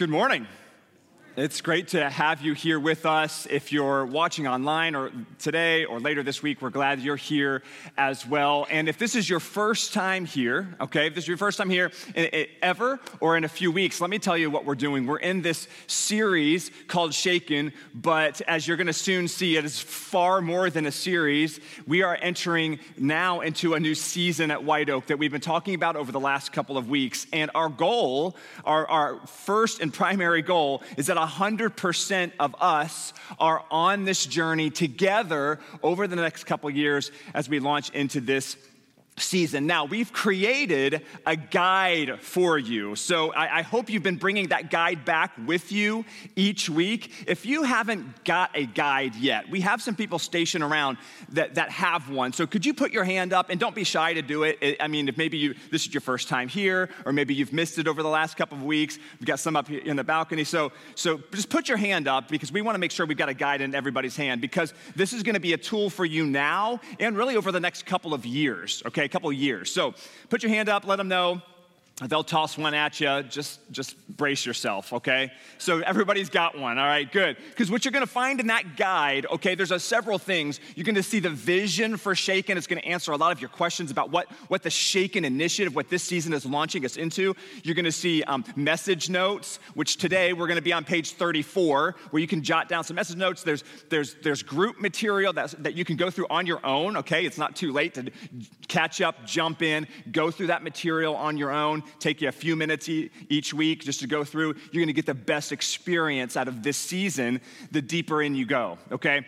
Good morning. It's great to have you here with us. If you're watching online or today or later this week, we're glad you're here as well. And if this is your first time here, okay, if this is your first time here eh, ever or in a few weeks, let me tell you what we're doing. We're in this series called Shaken, but as you're going to soon see, it is far more than a series. We are entering now into a new season at White Oak that we've been talking about over the last couple of weeks. And our goal, our, our first and primary goal, is that 100% of us are on this journey together over the next couple years as we launch into this season. Now, we've created a guide for you. So I, I, hope you've been bringing that guide back with you each week. If you haven't got a guide yet, we have some people stationed around that, that have one. So could you put your hand up and don't be shy to do it? I mean, if maybe you, this is your first time here, or maybe you've missed it over the last couple of weeks, we've got some up here in the balcony. So, so just put your hand up because we want to make sure we've got a guide in everybody's hand because this is going to be a tool for you now and really over the next couple of years, okay? Couple years. So put your hand up, let them know they'll toss one at you just just brace yourself okay? So everybody's got one all right? Good. Because what you're going to find in that guide okay there's a several things. You're going to see the vision for shaken. It's going to answer a lot of your questions about what what the shaken initiative what this season is launching us into. You're going to see um, message notes which today we're going to be on page 34 where you can jot down some message notes. There's there's there's group material that that you can go through on your own okay? It's not too late to catch up jump in go through that material on your own take you a few minutes each week just to go through. You're going to get the best experience out of this season the deeper in you go, okay?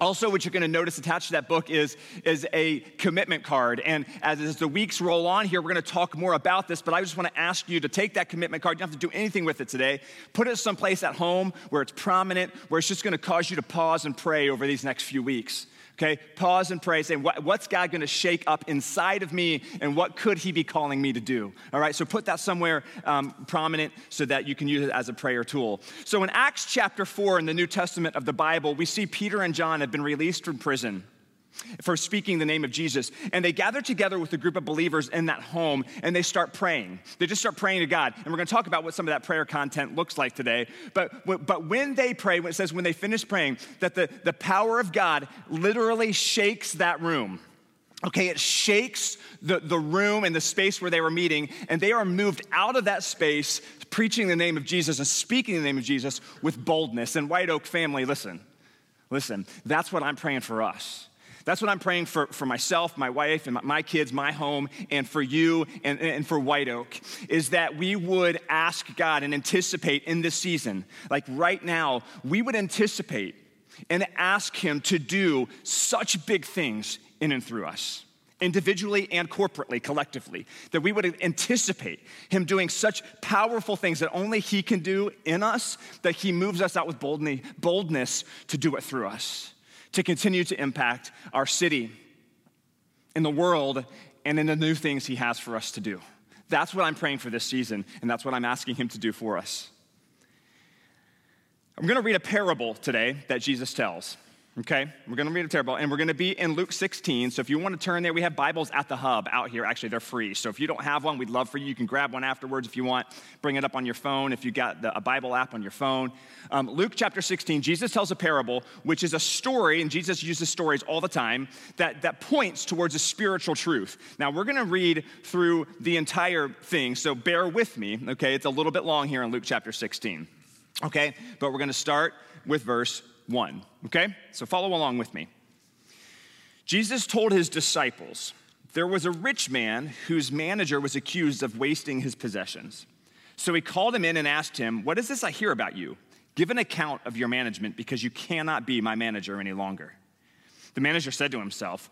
Also, what you're going to notice attached to that book is, is a commitment card. And as, as, the weeks roll on here, we're going to talk more about this, but I just want to ask you to take that commitment card. You don't have to do anything with it today. Put it someplace at home where it's prominent, where it's just going to cause you to pause and pray over these next few weeks. Okay, pause and pray, what, What's God gonna shake up inside of me, and what could He be calling me to do? All right, so put that somewhere um, prominent so that you can use it as a prayer tool. So in Acts chapter 4 in the New Testament of the Bible, we see Peter and John have been released from prison for speaking the name of Jesus. And they gather together with a group of believers in that home and they start praying. They just start praying to God. And we're going to talk about what some of that prayer content looks like today. But, but when they pray, when it says when they finish praying, that the, the power of God literally shakes that room. Okay, it shakes the, the room and the space where they were meeting, and they are moved out of that space, preaching the name of Jesus and speaking the name of Jesus with boldness. And White Oak family, listen, listen, that's what I'm praying for us that's what I'm praying for, for myself, my wife, and my, kids, my home, and for you and, and for White Oak, is that we would ask God and anticipate in this season, like right now, we would anticipate and ask Him to do such big things in and through us individually and corporately, collectively, that we would anticipate Him doing such powerful things that only He can do in us, that He moves us out with boldness to do it through us to continue to impact our city, in the world, and in the new things He has for us to do. That's what I'm praying for this season, and that's what I'm asking Him to do for us. I'm going to read a parable today that Jesus tells. Okay, we're going to read a parable, and we're going to be in Luke 16. So if you want to turn there, we have Bibles at the hub out here. Actually, they're free. So if you don't have one, we'd love for you. You can grab one afterwards if you want. Bring it up on your phone if you got the, a Bible app on your phone. Um, Luke chapter 16, Jesus tells a parable, which is a story, and Jesus uses stories all the time that, that points towards a spiritual truth. Now we're going to read through the entire thing, so bear with me. Okay, it's a little bit long here in Luke chapter 16. Okay, but we're going to start with verse 1. Okay? So follow along with me. Jesus told his disciples, There was a rich man whose manager was accused of wasting his possessions. So he called him in and asked him, What is this I hear about you? Give an account of your management because you cannot be my manager any longer. The manager said to himself,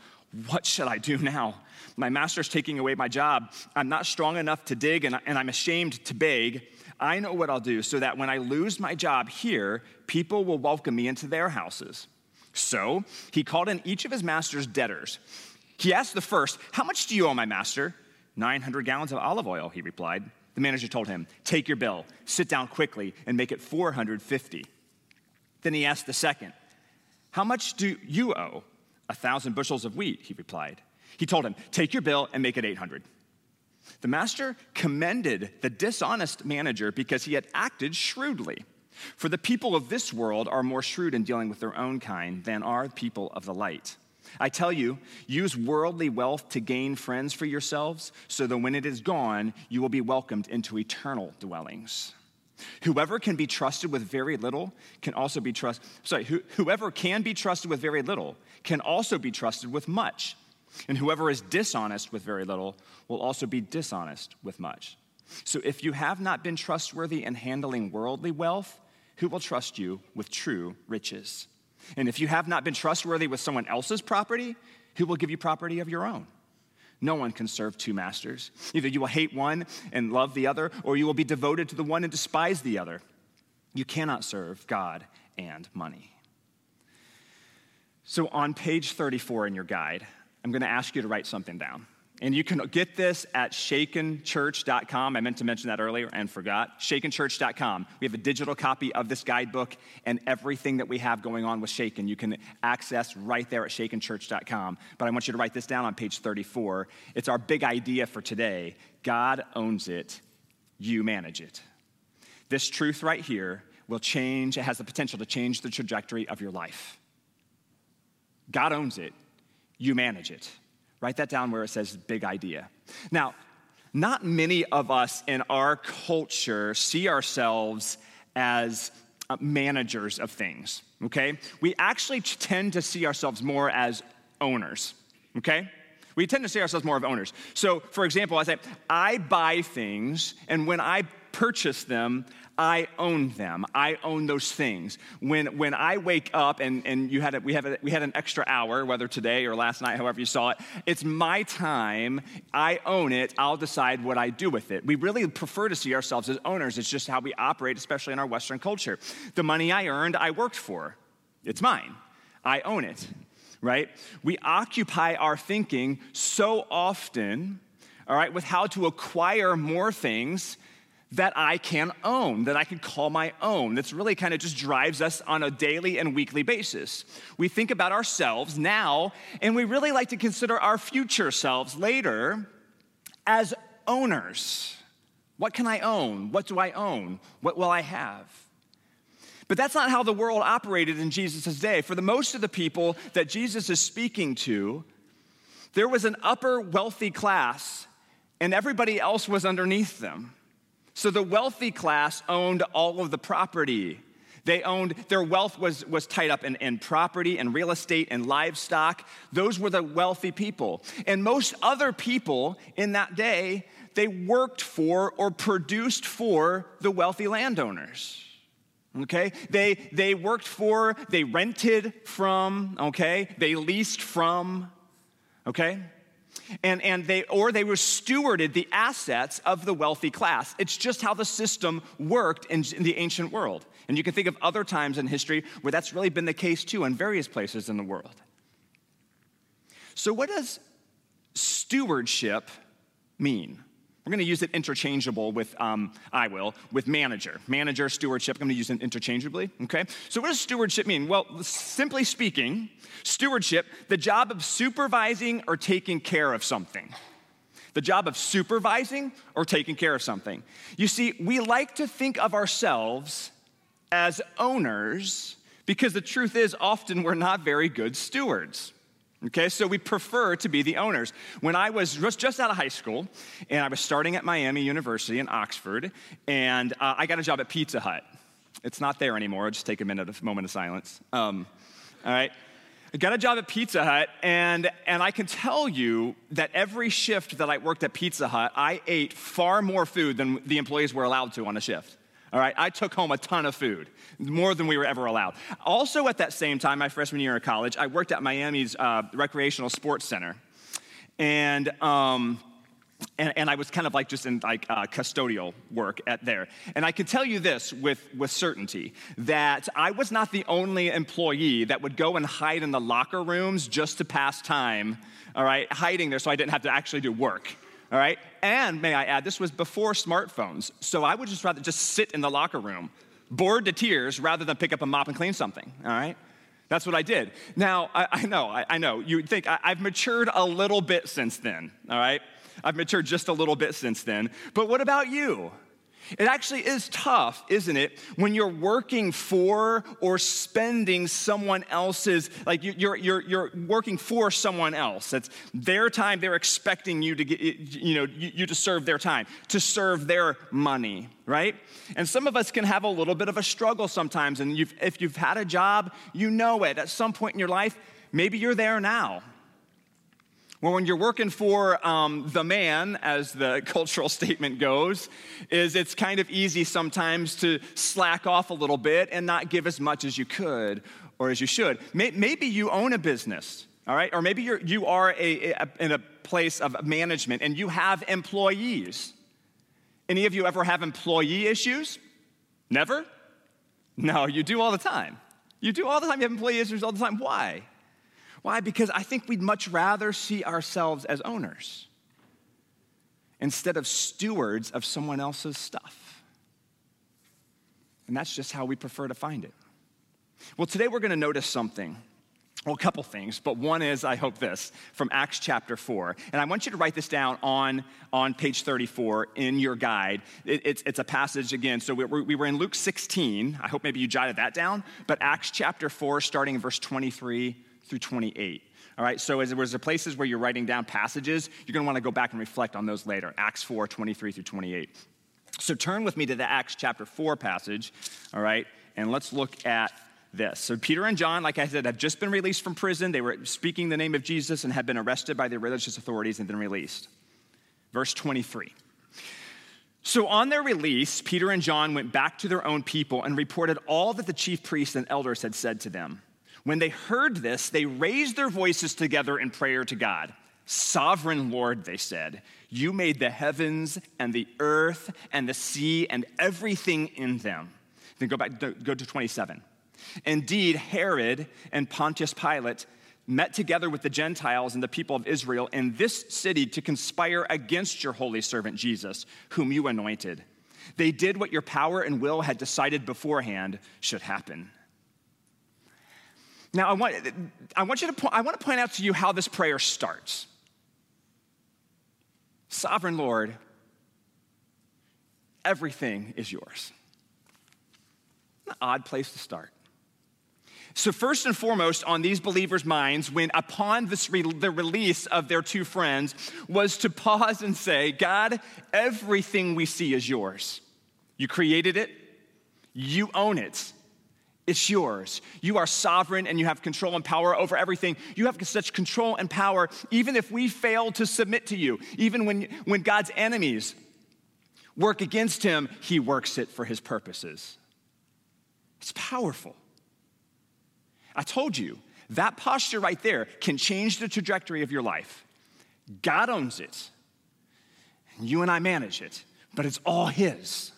What should I do now? My master's taking away my job. I'm not strong enough to dig and I'm ashamed to beg. I know what I'll do so that when I lose my job here, people will welcome me into their houses. So he called in each of his master's debtors. He asked the first, How much do you owe my master? 900 gallons of olive oil, he replied. The manager told him, Take your bill, sit down quickly, and make it 450. Then he asked the second, How much do you owe? A thousand bushels of wheat, he replied. He told him, Take your bill and make it 800. The master commended the dishonest manager because he had acted shrewdly. For the people of this world are more shrewd in dealing with their own kind than are the people of the light. I tell you, use worldly wealth to gain friends for yourselves, so that when it is gone, you will be welcomed into eternal dwellings. Whoever can be trusted with very little can also be trusted. Sorry, whoever can be trusted with very little can also be trusted with much. And whoever is dishonest with very little will also be dishonest with much. So if you have not been trustworthy in handling worldly wealth, who will trust you with true riches? And if you have not been trustworthy with someone else's property, who will give you property of your own? No one can serve two masters. Either you will hate one and love the other, or you will be devoted to the one and despise the other. You cannot serve God and money. So, on page 34 in your guide, I'm going to ask you to write something down. And you can get this at shakenchurch.com. I meant to mention that earlier and forgot. Shakenchurch.com. We have a digital copy of this guidebook and everything that we have going on with Shaken. You can access right there at shakenchurch.com. But I want you to write this down on page 34. It's our big idea for today God owns it, you manage it. This truth right here will change, it has the potential to change the trajectory of your life. God owns it, you manage it. Write that down where it says big idea. Now, not many of us in our culture see ourselves as uh, managers of things, okay? We actually tend to see ourselves more as owners, okay? We tend to see ourselves more of owners. So, for example, I say, I buy things, and when I purchase them, I own them. I own those things. When, when I wake up and, and you had a, we, have a, we had an extra hour, whether today or last night, however you saw it, it's my time. I own it. I'll decide what I do with it. We really prefer to see ourselves as owners. It's just how we operate, especially in our Western culture. The money I earned, I worked for. It's mine. I own it, right? We occupy our thinking so often, all right, with how to acquire more things that I can own, that I can call my own. That's really kind of just drives us on a daily and weekly basis. We think about ourselves now, and we really like to consider our future selves later as owners. What can I own? What do I own? What will I have? But that's not how the world operated in Jesus' day. For the most of the people that Jesus is speaking to, there was an upper wealthy class, and everybody else was underneath them. So the wealthy class owned all of the property. They owned, their wealth was, was tied up in, in property and real estate and livestock. Those were the wealthy people. And most other people in that day, they worked for or produced for the wealthy landowners. Okay? They, they worked for, they rented from, okay? They leased from, okay? And, and they, or they were stewarded the assets of the wealthy class. It's just how the system worked in, in the ancient world. And you can think of other times in history where that's really been the case too, in various places in the world. So, what does stewardship mean? We're going to use it interchangeable with, um, I will, with manager. Manager, stewardship, I'm going to use it interchangeably, okay? So, what does stewardship mean? Well, simply speaking, stewardship, the job of supervising or taking care of something. The job of supervising or taking care of something. You see, we like to think of ourselves as owners because the truth is, often we're not very good stewards. Okay, so we prefer to be the owners. When I was just out of high school and I was starting at Miami University in Oxford, and uh, I got a job at Pizza Hut. It's not there anymore. I'll just take a minute, a moment of silence. Um, all right. I got a job at Pizza Hut, and, and I can tell you that every shift that I worked at Pizza Hut, I ate far more food than the employees were allowed to on a shift. All right, I took home a ton of food, more than we were ever allowed. Also, at that same time, my freshman year of college, I worked at Miami's uh, recreational sports center. And, um, and, and, I was kind of like just in like uh, custodial work at there. And I can tell you this with, with certainty that I was not the only employee that would go and hide in the locker rooms just to pass time, all right, hiding there so I didn't have to actually do work all right? And may I add, this was before smartphones. So I would just rather just sit in the locker room, bored to tears, rather than pick up a mop and clean something, all right? That's what I did. Now, I, I know, I, I, know, you'd think I, have matured a little bit since then, all right? I've matured just a little bit since then. But what about you? It actually is tough, isn't it, when you're working for or spending someone else's, like you're, you're, you're working for someone else. That's their time, they're expecting you to get, you know, you to serve their time, to serve their money, right? And some of us can have a little bit of a struggle sometimes. And you've, if you've had a job, you know it. At some point in your life, maybe you're there now. Well, when you're working for um, the man, as the cultural statement goes, is it's kind of easy sometimes to slack off a little bit and not give as much as you could or as you should. Maybe you own a business, all right? Or maybe you're, you are a, a, in a place of management and you have employees. Any of you ever have employee issues? Never? No, you do all the time. You do all the time. You have employee issues all the time. Why? Why? Because I think we'd much rather see ourselves as owners instead of stewards of someone else's stuff. And that's just how we prefer to find it. Well, today we're going to notice something. Well, a couple things, but one is, I hope this, from Acts chapter 4. And I want you to write this down on, on page 34 in your guide. It, it's, it's a passage again. So we, we were in Luke 16. I hope maybe you jotted that down. But Acts chapter 4, starting in verse 23 through 28. All right, so as there were places where you're writing down passages, you're going to want to go back and reflect on those later. Acts 4, 23 through 28. So turn with me to the Acts chapter 4 passage, all right, and let's look at this. So Peter and John, like I said, have just been released from prison. They were speaking the name of Jesus and had been arrested by the religious authorities and then released. Verse 23. So, on their release, Peter and John went back to their own people and reported all that the chief priests and elders had said to them. When they heard this, they raised their voices together in prayer to God. Sovereign Lord, they said, you made the heavens and the earth and the sea and everything in them. Then go back, go to 27. Indeed, Herod and Pontius Pilate met together with the Gentiles and the people of Israel in this city to conspire against your holy servant Jesus, whom you anointed. They did what your power and will had decided beforehand should happen. Now, I want, I want, you to po- I want to point out to you how this prayer starts. Sovereign Lord, everything is yours. An odd place to start. So, first and foremost, on these believers' minds, when upon this re- the release of their two friends, was to pause and say, God, everything we see is yours. You created it, you own it. It's yours. You are sovereign and you have control and power over everything. You have such control and power, even if we fail to submit to you. Even when, when God's enemies work against him, he works it for his purposes. It's powerful. I told you, that posture right there can change the trajectory of your life. God owns it, and you and I manage it, but it's all his.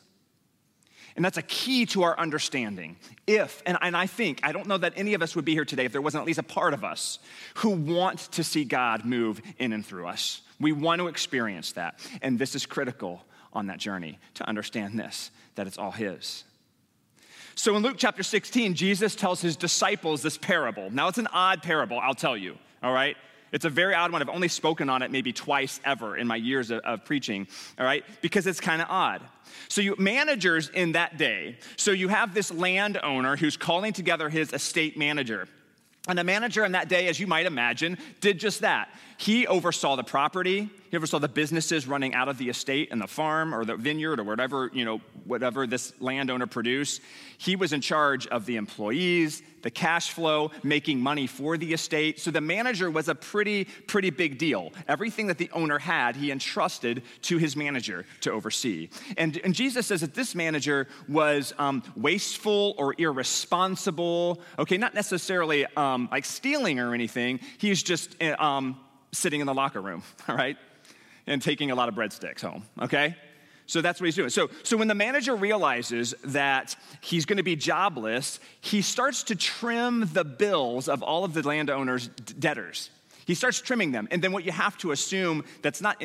And that's a key to our understanding. If, and, and I think, I don't know that any of us would be here today if there wasn't at least a part of us who want to see God move in and through us. We want to experience that. And this is critical on that journey to understand this that it's all His. So in Luke chapter 16, Jesus tells his disciples this parable. Now, it's an odd parable, I'll tell you, all right? It's a very odd one. I've only spoken on it maybe twice ever in my years of, of preaching, all right? Because it's kind of odd. So, you managers in that day, so you have this landowner who's calling together his estate manager. And the manager in that day, as you might imagine, did just that. He oversaw the property, he oversaw the businesses running out of the estate and the farm or the vineyard or whatever, you know, whatever this landowner produced. He was in charge of the employees, the cash flow, making money for the estate. So the manager was a pretty, pretty big deal. Everything that the owner had, he entrusted to his manager to oversee. And, and Jesus says that this manager was um, wasteful or irresponsible. Okay, not necessarily um, like stealing or anything. He's just eh, um, sitting in the locker room, all right? And taking a lot of breadsticks home, okay? So that's what he's doing. So, so when the manager realizes that he's going to be jobless, he starts to trim the bills of all of the landowner's debtors. He starts trimming them. And then what you have to assume that's not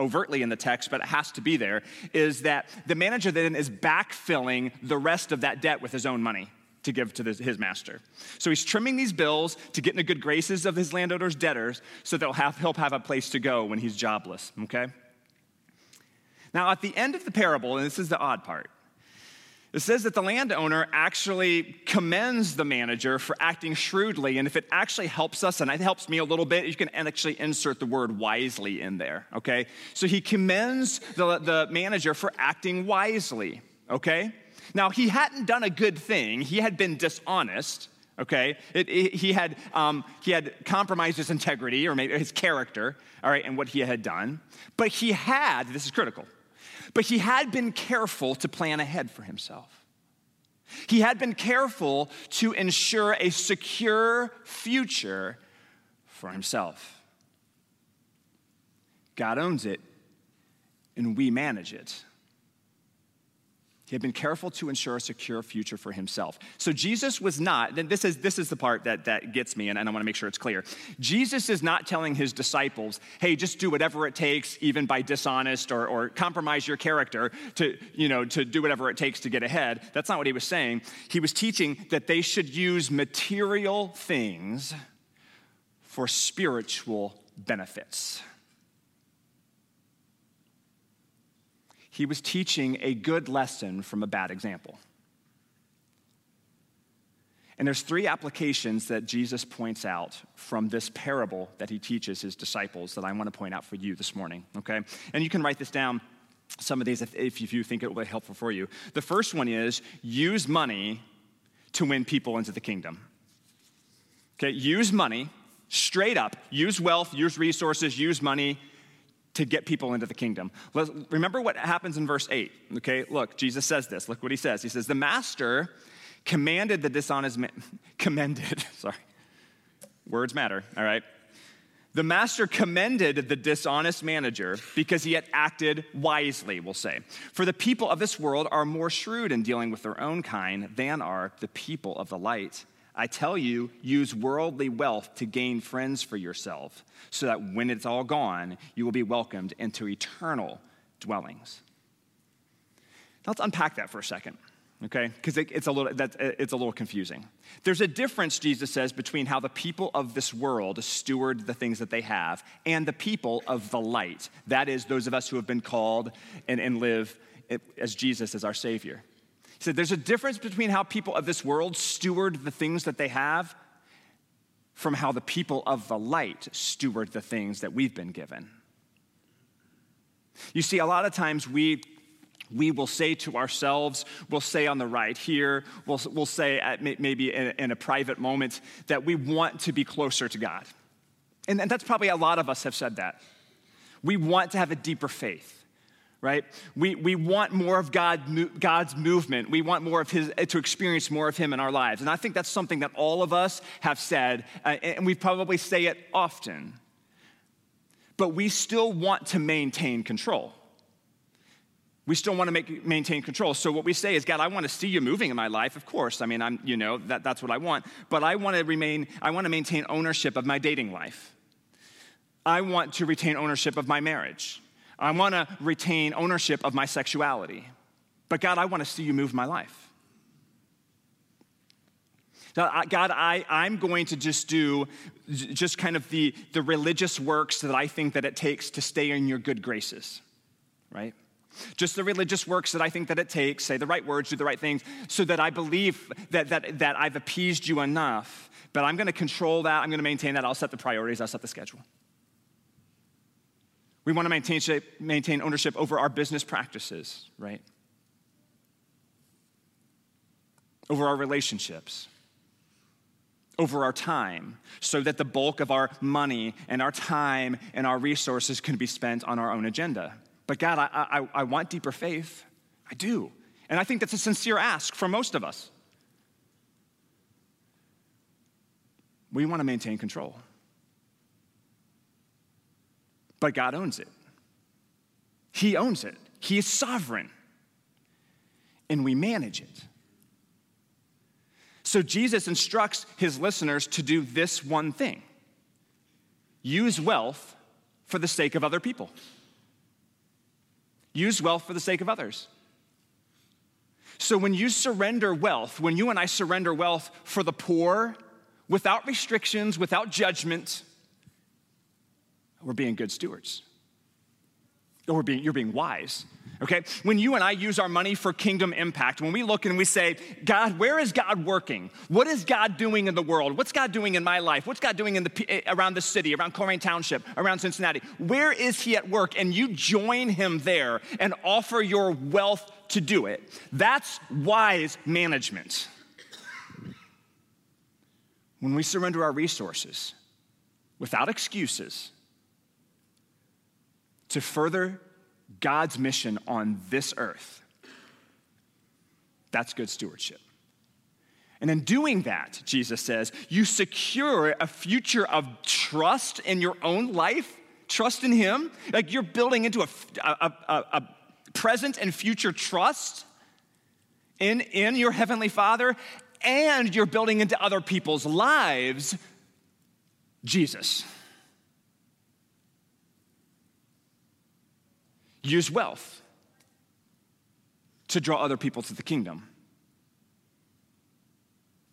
overtly in the text, but it has to be there, is that the manager then is backfilling the rest of that debt with his own money. To give to his master. So he's trimming these bills to get in the good graces of his landowner's debtors so that have, he'll have a place to go when he's jobless, okay? Now, at the end of the parable, and this is the odd part, it says that the landowner actually commends the manager for acting shrewdly. And if it actually helps us, and it helps me a little bit, you can actually insert the word wisely in there, okay? So he commends the, the manager for acting wisely, okay? Now, he hadn't done a good thing, he had been dishonest. Okay, it, it, he had um, he had compromised his integrity or maybe his character, all right, and what he had done. But he had this is critical. But he had been careful to plan ahead for himself. He had been careful to ensure a secure future for himself. God owns it, and we manage it. He had been careful to ensure a secure future for himself. So Jesus was not, this is, this is the part that, that gets me, and, and I want to make sure it's clear. Jesus is not telling his disciples, hey, just do whatever it takes, even by dishonest or, or compromise your character to, you know, to do whatever it takes to get ahead. That's not what he was saying. He was teaching that they should use material things for spiritual benefits. He was teaching a good lesson from a bad example. And there's three applications that Jesus points out from this parable that he teaches his disciples that I want to point out for you this morning, okay? And you can write this down, some of these, if, you think it will be helpful for you. The first one is use money to win people into the kingdom. Okay, use money straight up, use wealth, use resources, use money to get people into the kingdom. Let's, remember what happens in verse 8. Okay, look, Jesus says this. Look what he says. He says, The master commanded the dishonest man, commended, sorry, words matter, all right? The master commended the dishonest manager because he had acted wisely, we'll say. For the people of this world are more shrewd in dealing with their own kind than are the people of the light. I tell you, use worldly wealth to gain friends for yourself, so that when it's all gone, you will be welcomed into eternal dwellings. Now let's unpack that for a second, okay? Because it, it's, a little, it's a little confusing. There's a difference, Jesus says, between how the people of this world steward the things that they have and the people of the light. That is, those of us who have been called and, and live eh, as Jesus as our Savior. Said, There's a difference between how people of this world steward the things that they have from how the people of the light steward the things that we've been given. You see, a lot of times we we will say to ourselves, we'll say on the right here, we'll, we'll say at maybe in, in a private moment that we want to be closer to God. And, and that's probably a lot of us have said that. We want to have a deeper faith right? We, we want more of God, God's movement. We want more of His, to experience more of Him in our lives. And I think that's something that all of us have said, uh, and we probably say it often. But we still want to maintain control. We still want to make, maintain control. So what we say is, God, I want to see you moving in my life. Of course, I mean, I'm, you know, that, that's what I want. But I want to remain, I want to maintain ownership of my dating life. I want to retain ownership of my marriage. I want to retain ownership of my sexuality. But God, I want to see you move my life. God, I, I'm going to just do just kind of the, the religious works that I think that it takes to stay in your good graces, right? Just the religious works that I think that it takes, say the right words, do the right things, so that I believe that, that, that I've appeased you enough. But I'm going to control that, I'm going to maintain that, I'll set the priorities, I'll set the schedule. We want to maintain, maintain ownership over our business practices, right? Over our relationships, over our time, so that the bulk of our money and our time and our resources can be spent on our own agenda. But God, I, I, I want deeper faith. I do. And I think that's a sincere ask for most of us. We want to maintain control. But God owns it. He owns it, He is sovereign, and we manage it. So Jesus instructs his listeners to do this one thing use wealth for the sake of other people. Use wealth for the sake of others. So when you surrender wealth, when you and I surrender wealth for the poor, without restrictions, without judgment, we're being good stewards. Or we're being, you're being wise. Okay? When you and I use our money for kingdom impact, when we look and we say, God, where is God working? What is God doing in the world? What's God doing in my life? What's God doing in the, eh, around the city, around Colerain Township, around Cincinnati? Where is He at work? And you join Him there and offer your wealth to do it. That's wise management. When we surrender our resources without excuses, to further God's mission on this earth. That's good stewardship. And in doing that, Jesus says, you secure a future of trust in your own life, trust in Him. Like you're building into a, a, a, a present and future trust in, in your Heavenly Father, and you're building into other people's lives Jesus. Use wealth to draw other people to the kingdom.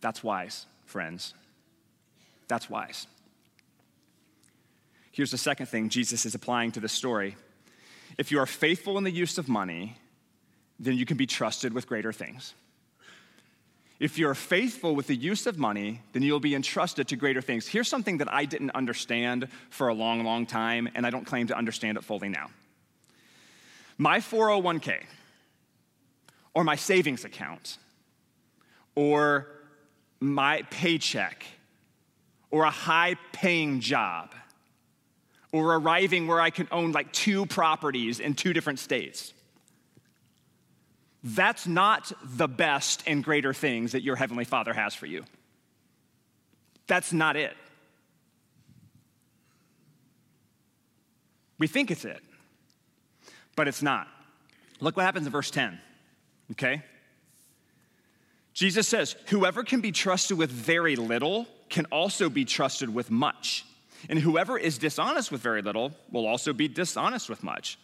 That's wise, friends. That's wise. Here's the second thing Jesus is applying to this story. If you are faithful in the use of money, then you can be trusted with greater things. If you're faithful with the use of money, then you'll be entrusted to greater things. Here's something that I didn't understand for a long, long time, and I don't claim to understand it fully now my 401k or my savings account or my paycheck or a high paying job or arriving where I can own like two properties in two different states. That's not the best and greater things that your Heavenly Father has for you. That's not it. We think it's it but it's not. Look what happens in verse 10, okay? Jesus says, Whoever can be trusted with very little can also be trusted with much. And whoever is dishonest with very little will also be dishonest with much.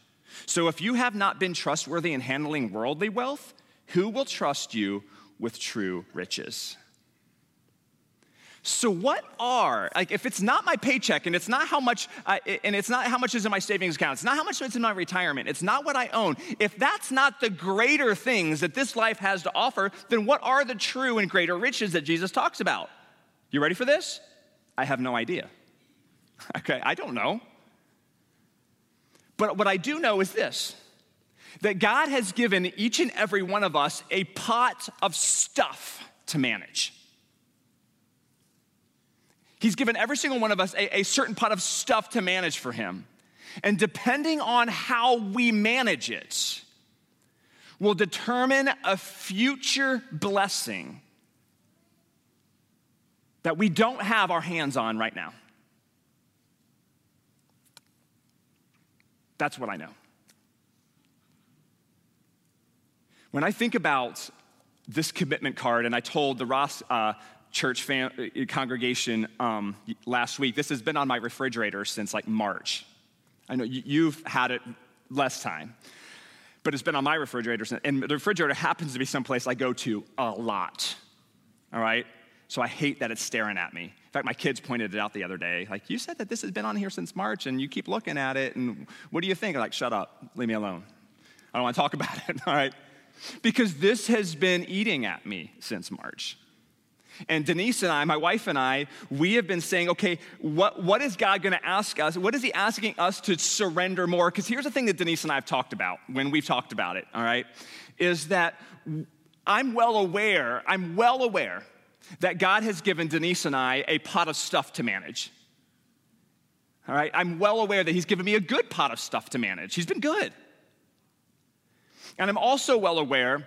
So if you have not been trustworthy in handling worldly wealth, who will trust you with true riches? So what are like if it's not my paycheck and it's not how much uh, and it's not how much is in my savings account, it's not how much is in my retirement, it's not what I own. If that's not the greater things that this life has to offer, then what are the true and greater riches that Jesus talks about? You ready for this? I have no idea. Okay, I don't know. But what I do know is this that God has given each and every one of us a pot of stuff to manage. He's given every single one of us a, a certain pot of stuff to manage for Him. And depending on how we manage it, will determine a future blessing that we don't have our hands on right now. That's what I know. When I think about this commitment card, and I told the Ross uh, church fam- uh, congregation um, last week. This has been on my refrigerator since like March. I know you've had it less time, but it's been on my refrigerator. Since, and the refrigerator happens to be someplace I go to a lot. All right? So I hate that it's staring at me. In fact, my kids pointed it out the other day. Like, you said that this has been on here since March and you keep looking at it, and what do you think? I'm like, shut up, leave me alone. I don't want to talk about it, all right? Because this has been eating at me since March. And Denise and I, my wife and I, we have been saying, okay, what, what is God going to ask us? What is He asking us to surrender more? Because here's the thing that Denise and I have talked about when we've talked about it, all right, is that I'm well aware, I'm well aware that God has given Denise and I a pot of stuff to manage. All right, I'm well aware that He's given me a good pot of stuff to manage. He's been good. And I'm also well aware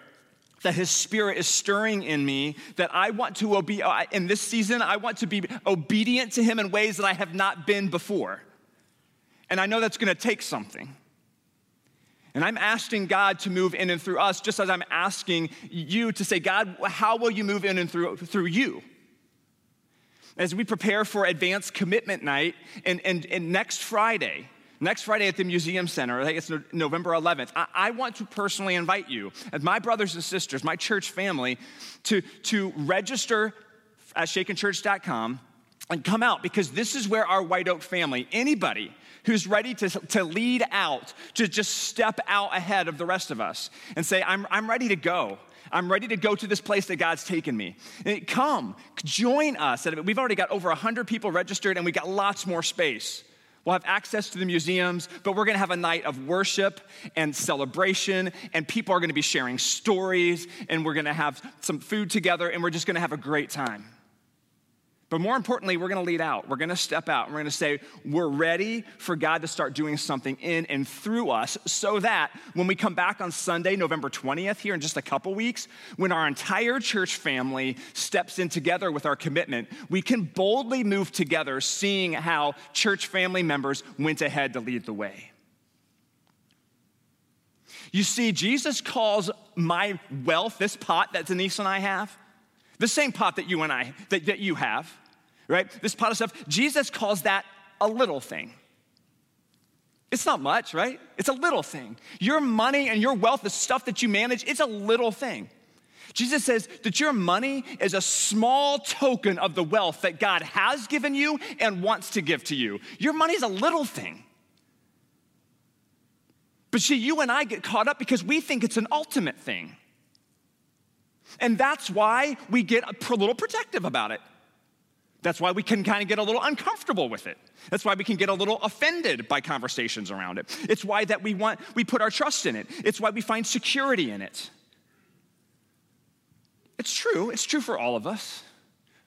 that his spirit is stirring in me that I want to obey in this season I want to be obedient to him in ways that I have not been before. And I know that's going to take something. And I'm asking God to move in and through us just as I'm asking you to say God, how will you move in and through through you? As we prepare for advanced commitment night and, and, and next Friday, next Friday at the Museum Center, I think it's November 11th, I, I, want to personally invite you, as my brothers and sisters, my church family, to, to register at shakenchurch.com and come out because this is where our White Oak family, anybody who's ready to, to lead out, to just step out ahead of the rest of us and say, I'm, I'm ready to go. I'm ready to go to this place that God's taken me. Come, join us. We've already got over 100 people registered and we've got lots more space. We'll have access to the museums, but we're gonna have a night of worship and celebration, and people are gonna be sharing stories, and we're gonna have some food together, and we're just gonna have a great time. But more importantly, we're gonna lead out. We're gonna step out. We're gonna say, we're ready for God to start doing something in and through us so that when we come back on Sunday, November 20th, here in just a couple weeks, when our entire church family steps in together with our commitment, we can boldly move together, seeing how church family members went ahead to lead the way. You see, Jesus calls my wealth, this pot that Denise and I have, the same pot that you and I, that, that you have, right? This pot of stuff, Jesus calls that a little thing. It's not much, right? It's a little thing. Your money and your wealth, the stuff that you manage, it's a little thing. Jesus says that your money is a small token of the wealth that God has given you and wants to give to you. Your money is a little thing. But see, you and I get caught up because we think it's an ultimate thing. And that's why we get a little protective about it. That's why we can kind of get a little uncomfortable with it. That's why we can get a little offended by conversations around it. It's why that we want we put our trust in it. It's why we find security in it. It's true. It's true for all of us.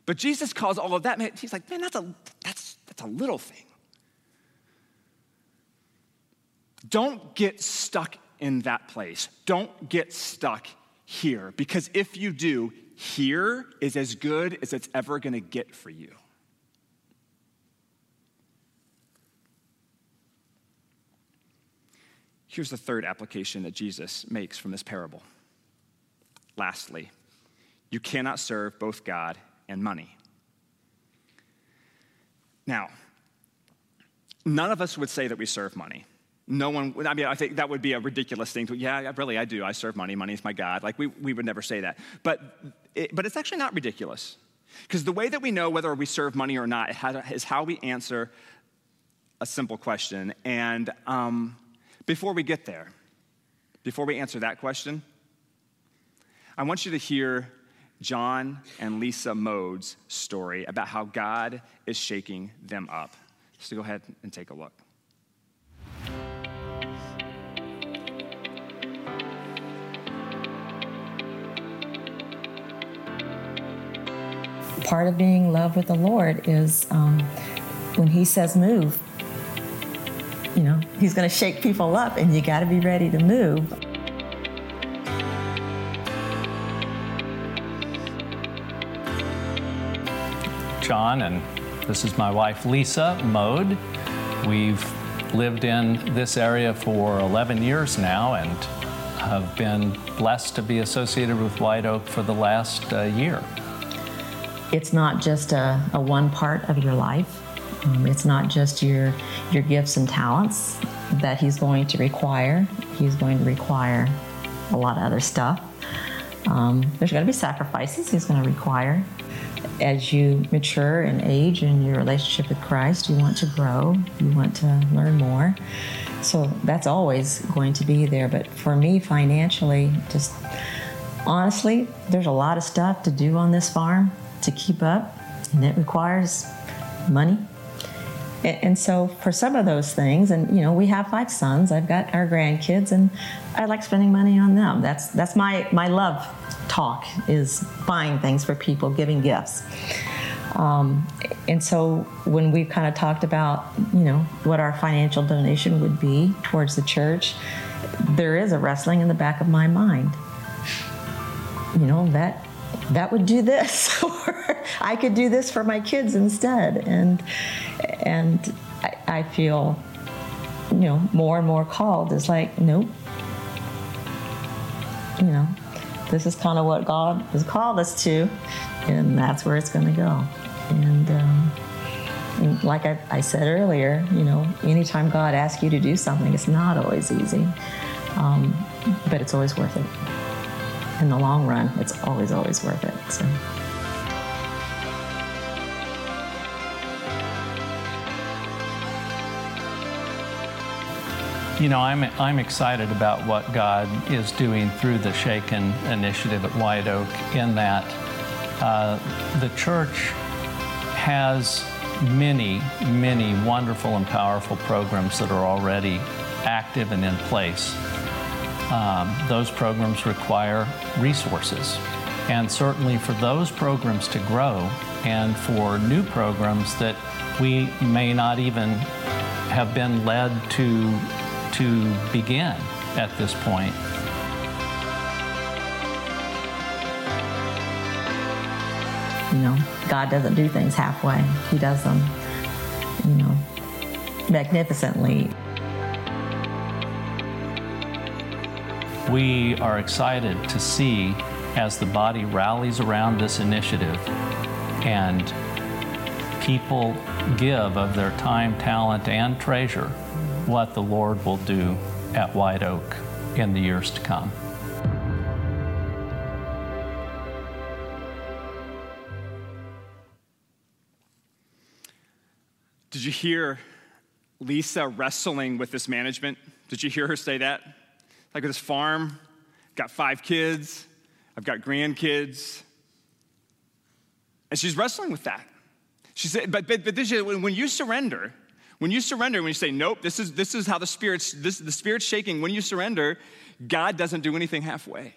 But Jesus calls all of that, man, he's like, man, that's a that's that's a little thing. Don't get stuck in that place. Don't get stuck here because if you do, here is as good as it's ever going to get for you. Here's the third application that Jesus makes from this parable. Lastly, you cannot serve both God and money. Now, none of us would say that we serve money. No one, I mean, I think that would be a ridiculous thing to, yeah, really, I do. I serve money. Money is my God. Like, we, we would never say that. But, it, but it's actually not ridiculous. Because the way that we know whether we serve money or not is how we answer a simple question. And um, before we get there, before we answer that question, I want you to hear John and Lisa Mode's story about how God is shaking them up. So go ahead and take a look. Part of being in love with the Lord is um, when He says move, you know, He's going to shake people up, and you got to be ready to move. John, and this is my wife Lisa Mode. We've lived in this area for 11 years now and have been blessed to be associated with White Oak for the last uh, year. It's not just a, a one part of your life. Um, it's not just your your gifts and talents that he's going to require. He's going to require a lot of other stuff. Um, there's going to be sacrifices he's going to require. As you mature and age in your relationship with Christ, you want to grow, you want to learn more. So that's always going to be there. But for me, financially, just honestly, there's a lot of stuff to do on this farm to keep up, and it requires money. And so, for some of those things, and you know, we have five sons. I've got our grandkids, and I like spending money on them. That's that's my my love talk is buying things for people, giving gifts. Um, and so, when we kind of talked about you know what our financial donation would be towards the church, there is a wrestling in the back of my mind. You know that that would do this or i could do this for my kids instead. And and I, I, feel you know more and more called is like nope. You know this is kind of what god has called us to and that's where it's going to go. And um, like I, I, said earlier, you know, anytime God asks you to do something, it's not always easy, um, but it's always worth it. In the long run, it's always, always worth it. So. You know, I'm, I'm excited about what God is doing through the Shaken initiative at White Oak, in that uh, the church has many, many wonderful and powerful programs that are already active and in place. Um, those programs require resources. And certainly for those programs to grow and for new programs that we may not even have been led to to begin at this point. You know, God doesn't do things halfway. He does them, you know, magnificently. We are excited to see as the body rallies around this initiative and people give of their time, talent, and treasure what the Lord will do at White Oak in the years to come. Did you hear Lisa wrestling with this management? Did you hear her say that? Like this farm, got five kids, I've got grandkids. And she's wrestling with that. She said, but, but, but this, when you surrender, when you surrender, when you say, nope, this is, this is how the Spirit's, this, the Spirit's shaking, when you surrender, God doesn't do anything halfway.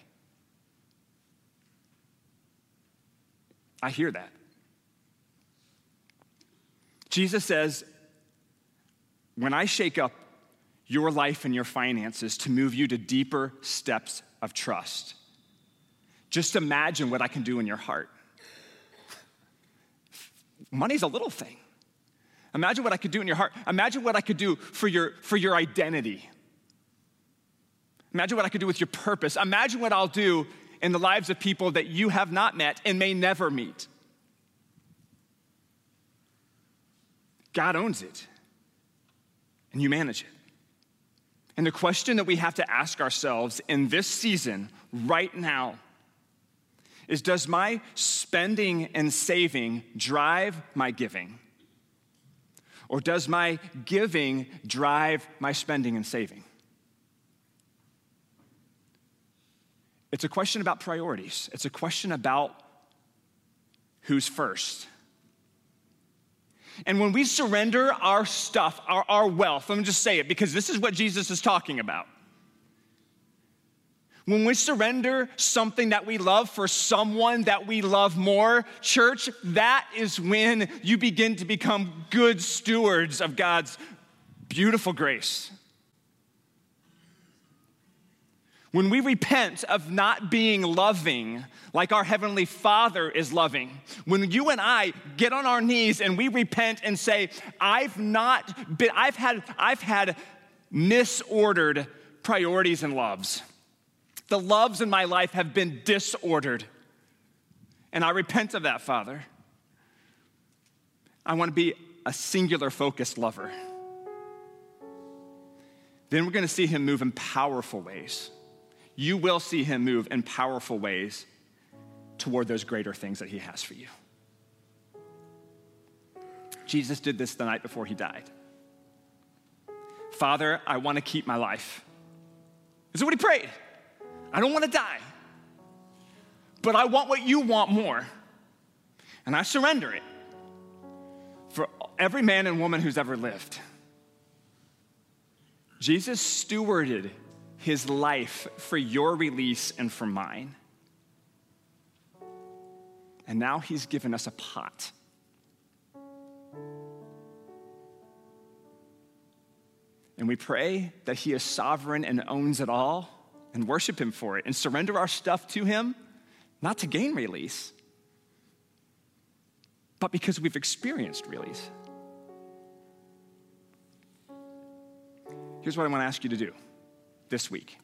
I hear that. Jesus says, when I shake up your life and your finances to move you to deeper steps of trust, just imagine what I can do in your heart. Money's a little thing. Imagine what I could do in your heart. Imagine what I could do for your, for your identity. Imagine what I could do with your purpose. Imagine what I'll do in the lives of people that you have not met and may never meet. God owns it, and you manage it. And the question that we have to ask ourselves in this season, right now, is Does my spending and saving drive my giving? Or does my giving drive my spending and saving? It's a question about priorities. It's a question about who's first. And when we surrender our stuff, our, our wealth, let me just say it because this is what Jesus is talking about. When we surrender something that we love for someone that we love more, church, that is when you begin to become good stewards of God's beautiful grace. When we repent of not being loving like our Heavenly Father is loving, when you and I get on our knees and we repent and say, I've not been, I've had, I've had misordered priorities and loves. The loves in my life have been disordered. And I repent of that, Father. I want to be a singular focused lover. Then we're going to see him move in powerful ways. You will see him move in powerful ways toward those greater things that he has for you. Jesus did this the night before he died. Father, I want to keep my life. This is what he prayed. I don't want to die, but I want what you want more. And I surrender it for every man and woman who's ever lived. Jesus stewarded his life for your release and for mine. And now he's given us a pot. And we pray that he is sovereign and owns it all and worship Him for it and surrender our stuff to Him, not to gain release, but because we've experienced release. Here's what I want to ask you to do this week.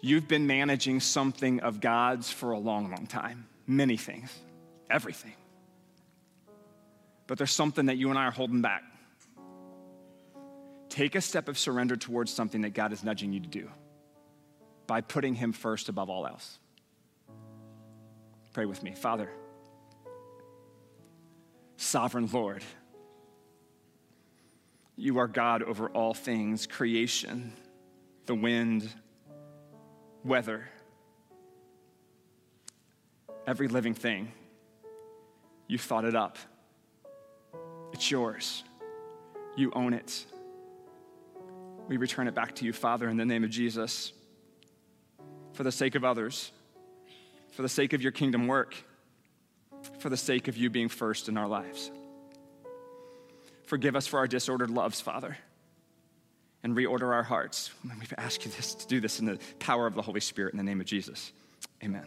You've been managing something of God's for a long, long time, many things, everything. but there's something that you and I are holding back. Take a step of surrender towards something that God is nudging you to do by putting Him first above all else. Pray with me. Father, sovereign Lord, you are God over all things creation, the wind, weather, every living thing. You thought it up. It's yours. You own it. We return it back to you, Father, in the name of Jesus, for the sake of others, for the sake of your kingdom work, for the sake of you being first in our lives. Forgive us for our disordered loves, Father, and reorder our hearts. We ask you this to do this in the power of the Holy Spirit in the name of Jesus. Amen.